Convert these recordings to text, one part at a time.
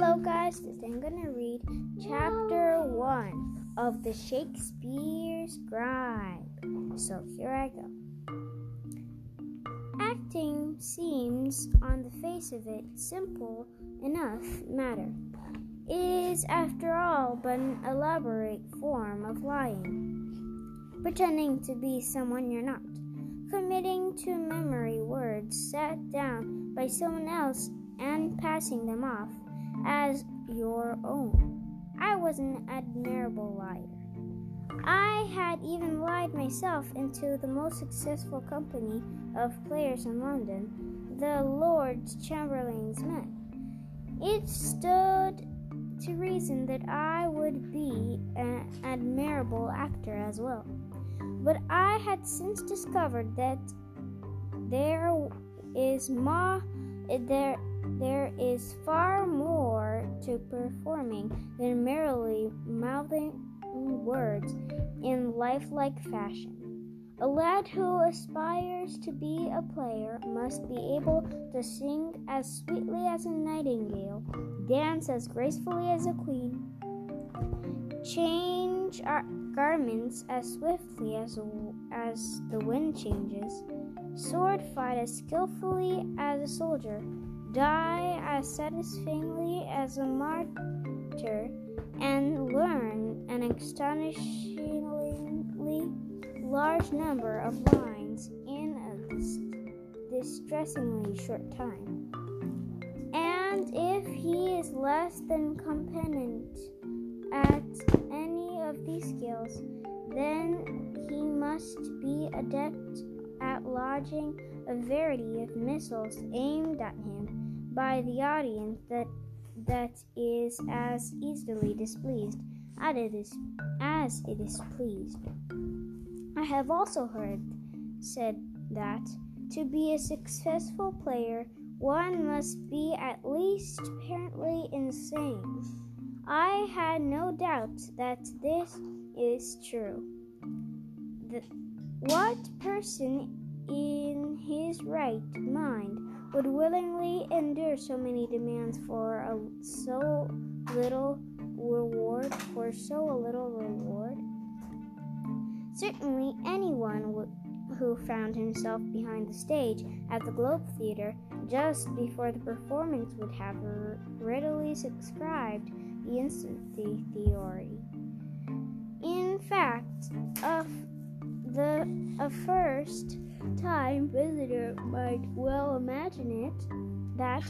Hello, guys. Today I'm gonna read chapter one of the Shakespeare Scribe. So here I go. Acting seems, on the face of it, simple enough matter. It is, after all, but an elaborate form of lying, pretending to be someone you're not, committing to memory words set down by someone else and passing them off as your own. I was an admirable liar. I had even lied myself into the most successful company of players in London, the Lord Chamberlain's Men. It stood to reason that I would be an admirable actor as well. But I had since discovered that there is more there there is far more to performing than merely mouthing words in lifelike fashion. A lad who aspires to be a player must be able to sing as sweetly as a nightingale, dance as gracefully as a queen, change our garments as swiftly as, as the wind changes, sword fight as skillfully as a soldier, die as satisfyingly as a martyr, and learn an astonishingly large number of lines in a distressingly short time. And if he is less than competent at any of these skills, then he must be adept at lodging a variety of missiles aimed at him by the audience that that is as easily displeased as it is, as it is pleased. I have also heard said that to be a successful player, one must be at least apparently insane. I had no doubt that this is true. The, what person in his right mind would willingly endure so many demands for a, so little reward for so little reward certainly anyone would, who found himself behind the stage at the Globe Theatre just before the performance would have readily subscribed the instant theory. In fact, of a first time visitor might well imagine it that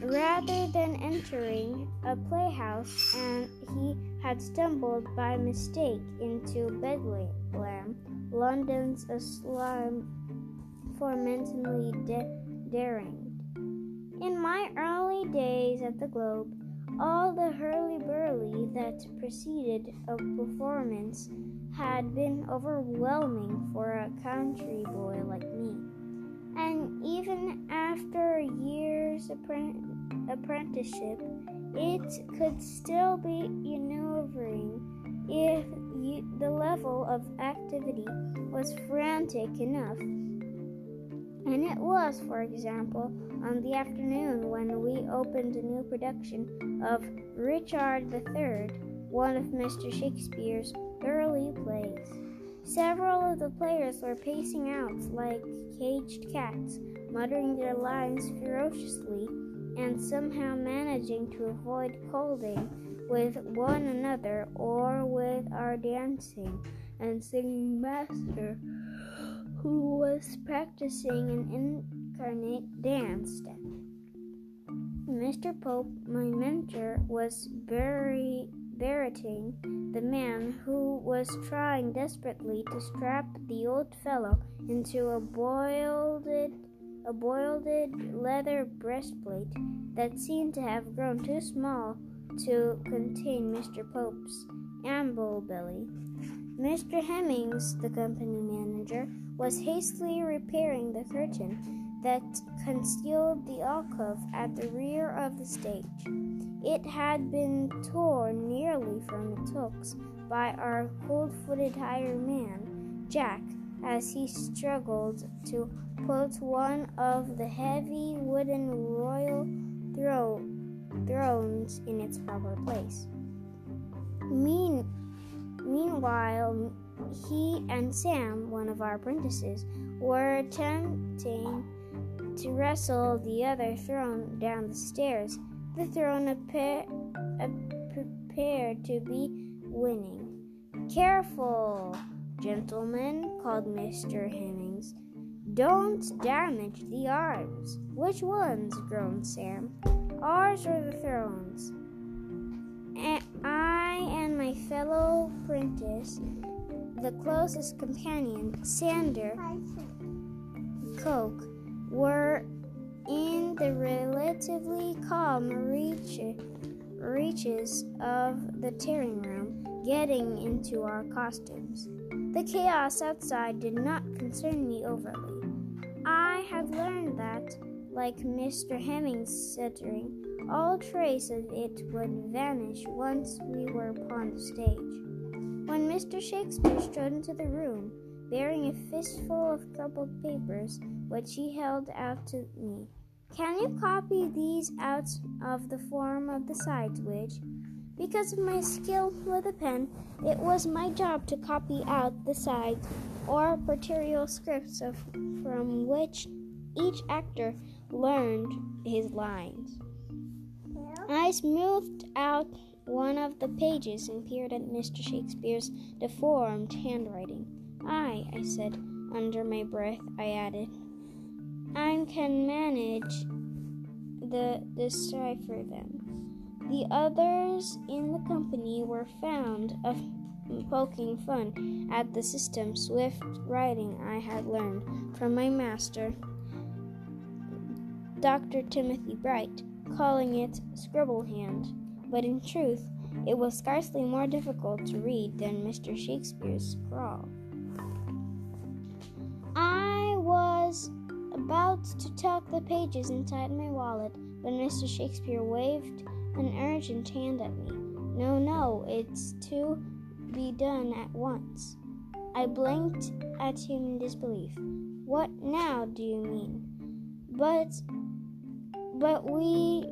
rather than entering a playhouse and he had stumbled by mistake into Bedlam, London's asylum for mentally de- daring. In my early days at the Globe, all the hurly-burly that preceded a performance had been overwhelming for a country boy like me. And even after a year's apprenticeship, it could still be unnerving if you, the level of activity was frantic enough. And it was, for example, on the afternoon when we opened a new production of Richard III, one of Mr. Shakespeare's early plays. Several of the players were pacing out like caged cats, muttering their lines ferociously and somehow managing to avoid colding with one another or with our dancing and singing master, who was practicing an incarnate dance step. Mr. Pope, my mentor, was very berating the man who was trying desperately to strap the old fellow into a boiled a boiled leather breastplate that seemed to have grown too small to contain Mr. Pope's amble belly. Mr. Heminges, the company manager, was hastily repairing the curtain that concealed the alcove at the rear of the stage. It had been torn nearly from its hooks by our cold footed hired man, Jack, as he struggled to put one of the heavy wooden royal throw, thrones in its proper place. Mean, meanwhile, he and Sam, one of our apprentices, were attempting to wrestle the other throne down the stairs. The throne appeared uh, to be winning. Careful, gentlemen, called Mr. Heminges. Don't damage the arms. Which ones? groaned Sam. Ours or the thrones? And I and my fellow apprentice, the closest companion, Sander Coke, were in the relatively calm reach, reaches of the tearing room, getting into our costumes. The chaos outside did not concern me overly. I had learned that, like Mr. Heminges' stuttering, all trace of it would vanish once we were upon the stage. When Mr. Shakespeare strode into the room, bearing a fistful of crumpled papers, which he held out to me. Can you copy these out of the form of the sides? Because of my skill with a pen, it was my job to copy out the sides or material scripts of, from which each actor learned his lines. I smoothed out one of the pages and peered at Mr. Shakespeare's deformed handwriting. I, I said under my breath, I added, I can manage the decipher them. The others in the company were found of poking fun at the system swift writing I had learned from my master, Dr. Timothy Bright, calling it scribble hand. But in truth, it was scarcely more difficult to read than Mr. Shakespeare's scrawl. About to tuck the pages inside my wallet when Mr. Shakespeare waved an urgent hand at me. No, no, it's to be done at once. I blinked at him in disbelief. What now do you mean? But but we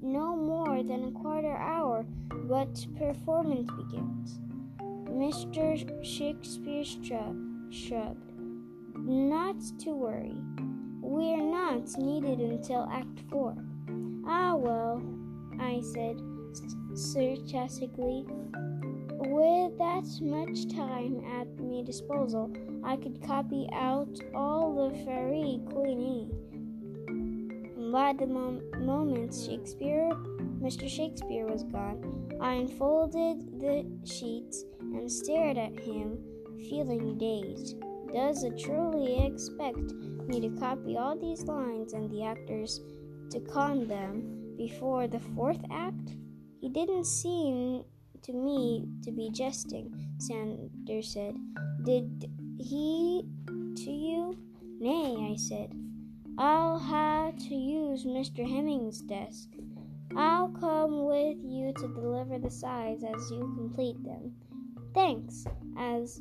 no more than a quarter hour but performance begins. Mr. Shakespeare shrugged. Not to worry. We're not needed until Act 4. Ah, well, I said sarcastically. With that much time at my disposal, I could copy out all the Faerie Queene. By the mom- moment Shakespeare, Mr. Shakespeare was gone, I unfolded the sheets and stared at him, feeling dazed. Does truly expect me to copy all these lines and the actors to con them before the fourth act? He didn't seem to me to be jesting, Sanders said. Did he to you? Nay, I said. I'll have to use Mr. Heminges' desk. I'll come with you to deliver the sides as you complete them. Thanks. As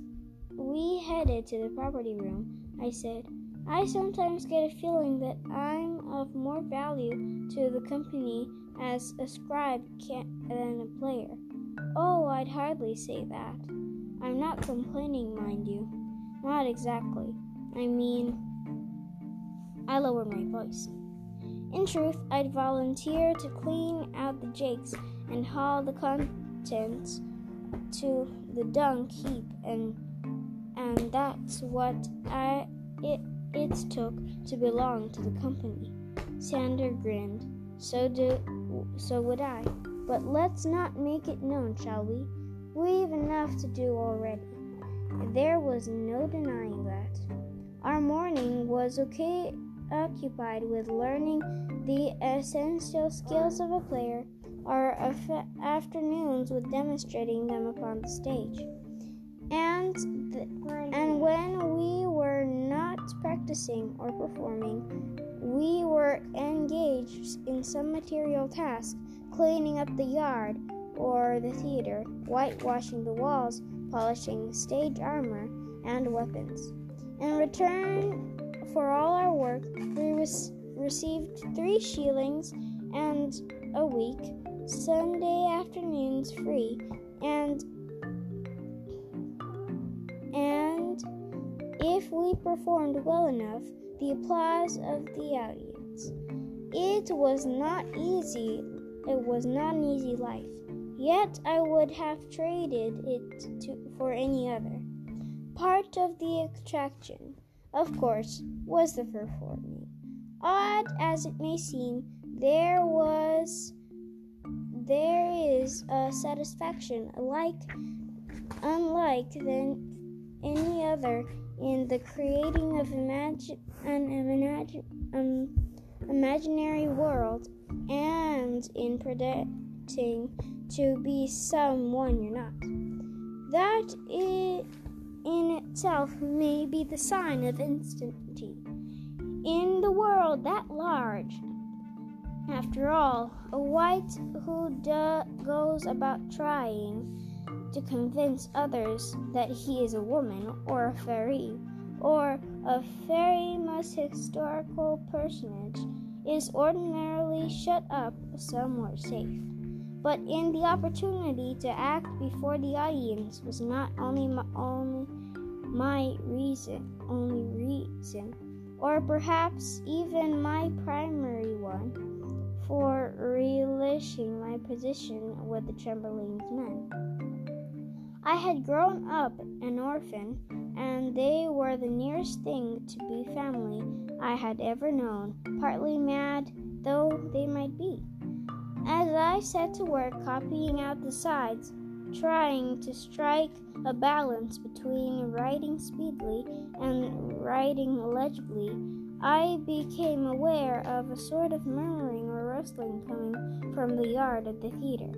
we headed to the property room, I said, I sometimes get a feeling that I'm of more value to the company as a scribe than a player. Oh, I'd hardly say that. I'm not complaining, mind you. Not exactly. I mean, I lowered my voice. In truth, I'd volunteer to clean out the jakes and haul the contents to the dung heap, and and that's what I it it took to belong to the company. Sander grinned. So do so would I. But let's not make it known, shall we? We've enough to do already. There was no denying that. Our morning was okay occupied with learning the essential skills of a player, our af- afternoons with demonstrating them upon the stage. And and when we were not practicing or performing, we were engaged in some material task cleaning up the yard or the theater, whitewashing the walls, polishing stage armor and weapons. In return for all our work, we received three shillings and a week, Sunday afternoons free, and if we performed well enough, the applause of the audience. It was not easy. It was not an easy life. Yet I would have traded it to, for any other. Part of the attraction, of course, was the performing. Odd as it may seem, there was there is a satisfaction alike unlike than any other in the creating of an um, imaginary world and in predicting to be someone you're not. That it in itself may be the sign of instantity. In the world that large, after all, a white who do- goes about trying to convince others that he is a woman or a fairy or a famous historical personage is ordinarily shut up somewhere safe. But in the opportunity to act before the audience was not only my, only my reason, only reason, or perhaps even my primary one for relishing my position with the Chamberlain's men. I had grown up an orphan, and they were the nearest thing to be family I had ever known, partly mad though they might be. As I set to work copying out the sides, trying to strike a balance between writing speedily and writing legibly, I became aware of a sort of murmuring or rustling coming from the yard of the theater.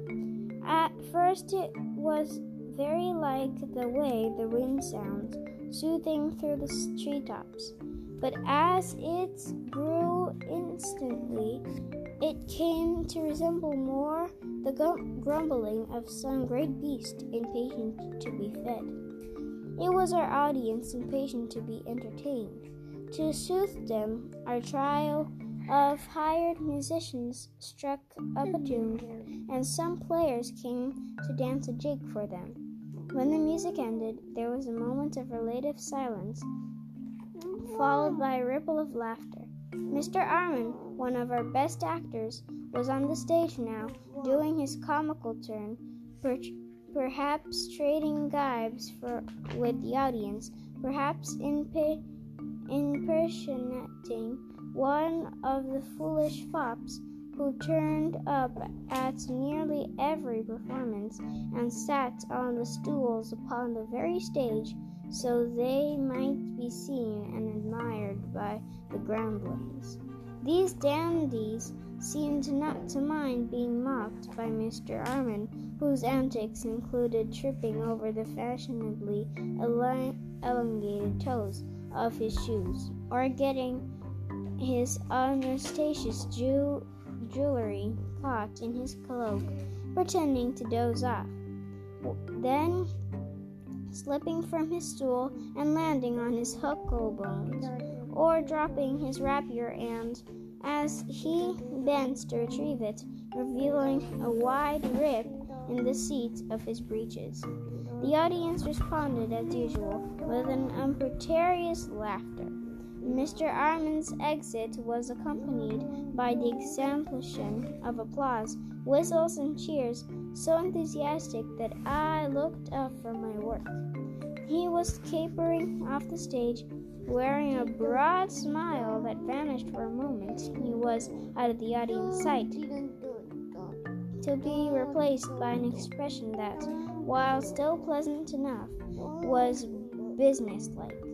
At first, it was very like the way the wind sounds, soothing through the treetops. But as it grew instantly, it came to resemble more the grumbling of some great beast impatient to be fed. It was our audience impatient to be entertained. To soothe them, our trio of hired musicians struck up a tune, and some players came to dance a jig for them. When the music ended, there was a moment of relative silence, followed by a ripple of laughter. Mr. Armin, one of our best actors, was on the stage now, doing his comical turn, per- perhaps trading gibes for, with the audience, perhaps imp- impersonating one of the foolish fops who turned up at nearly every performance and sat on the stools upon the very stage so they might be seen and admired by the groundlings. These dandies seemed not to mind being mocked by Mr. Armin, whose antics included tripping over the fashionably elongated toes of his shoes, or getting his unostentatious Jew jewelry caught in his cloak, pretending to doze off. Then, slipping from his stool and landing on his huckle bones, or dropping his rapier and, as he bends to retrieve it, revealing a wide rip in the seat of his breeches. The audience responded as usual with an imperious laughter. Mr. Armin's exit was accompanied by the exemption of applause, whistles, and cheers so enthusiastic that I looked up from my work. He was capering off the stage, wearing a broad smile that vanished for a moment. He was out of the audience sight, to be replaced by an expression that, while still pleasant enough, was businesslike.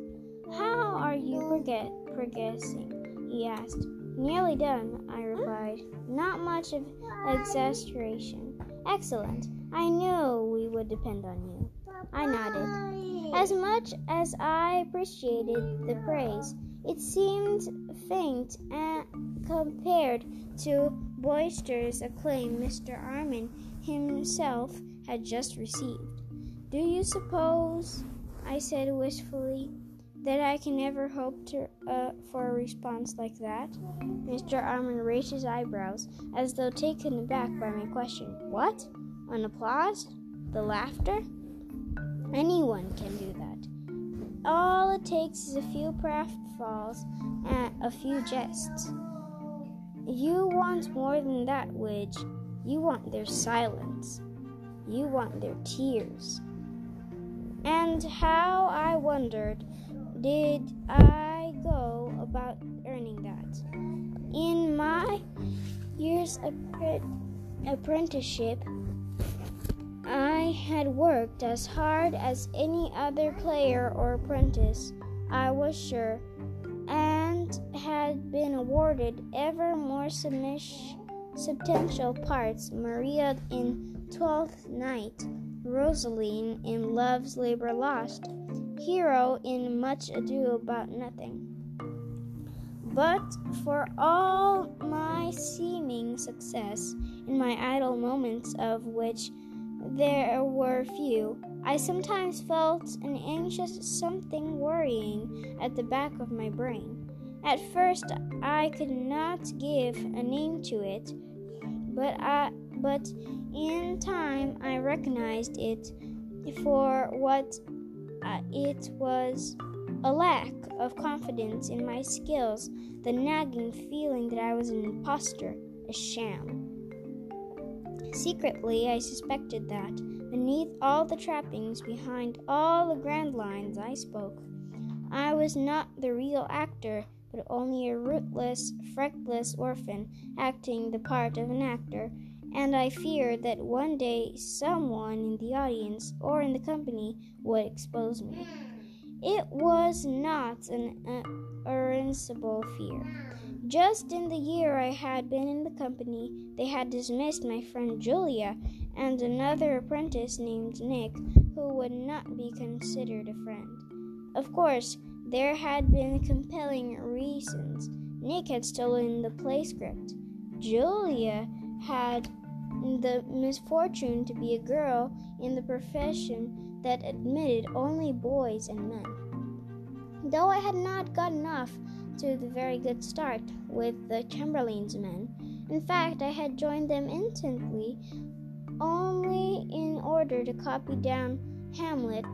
How are you prog- progressing? he asked. Nearly done, I replied. Not much of exaggeration. Excellent. I knew we would depend on you. I nodded. As much as I appreciated the praise, it seemed faint and compared to boisterous acclaim Mr. Armin himself had just received. Do you suppose, I said wistfully, that I can ever hope to, uh, for a response like that? Mr. Armin raised his eyebrows as though taken aback by my question. What? An applause? The laughter? Anyone can do that. All it takes is a few pratfalls and a few jests. You want more than that, Widge. You want their silence. You want their tears. And how I wondered did I go about earning that? In my year's of apprenticeship, I had worked as hard as any other player or apprentice, I was sure, and had been awarded ever more substantial parts Maria in Twelfth Night, Rosaline in Love's Labor Lost, Hero in Much Ado About Nothing. But for all my seeming success in my idle moments, of which there were few, I sometimes felt an anxious something worrying at the back of my brain. At first, I could not give a name to it, but I, but in time I recognized it for what uh, it was a lack of confidence in my skills, the nagging feeling that I was an impostor, a sham. Secretly, I suspected that, beneath all the trappings, behind all the grand lines I spoke, I was not the real actor, but only a rootless, freckless orphan acting the part of an actor and I feared that one day someone in the audience or in the company would expose me. It was not an uh, fear. Just in the year I had been in the company, they had dismissed my friend Julia and another apprentice named Nick, who would not be considered a friend. Of course, there had been compelling reasons. Nick had stolen the play script. Julia had the misfortune to be a girl in the profession that admitted only boys and men. Though I had not gotten off to the very good start with the Chamberlain's men, in fact, I had joined them instantly only in order to copy down Hamlet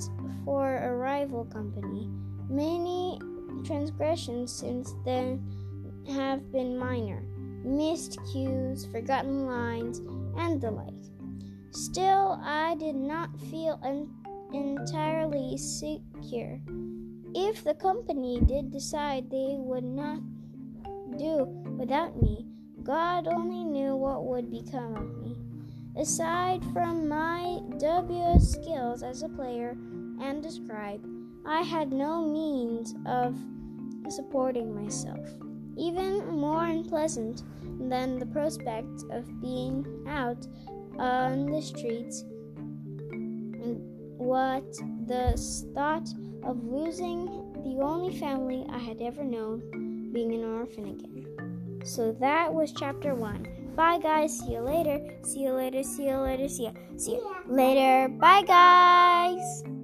for a rival company. Many transgressions since then have been minor missed cues, forgotten lines, and the like. Still, I did not feel un- entirely secure. If the company did decide they would not do without me, God only knew what would become of me. Aside from my dubious skills as a player and a scribe, I had no means of supporting myself. Even more unpleasant than the prospect of being out on the streets and what the thought of losing the only family I had ever known, being an orphan again. So that was chapter one. Bye, guys. See you later. See you later. See you later. See you. See you later. Bye, guys.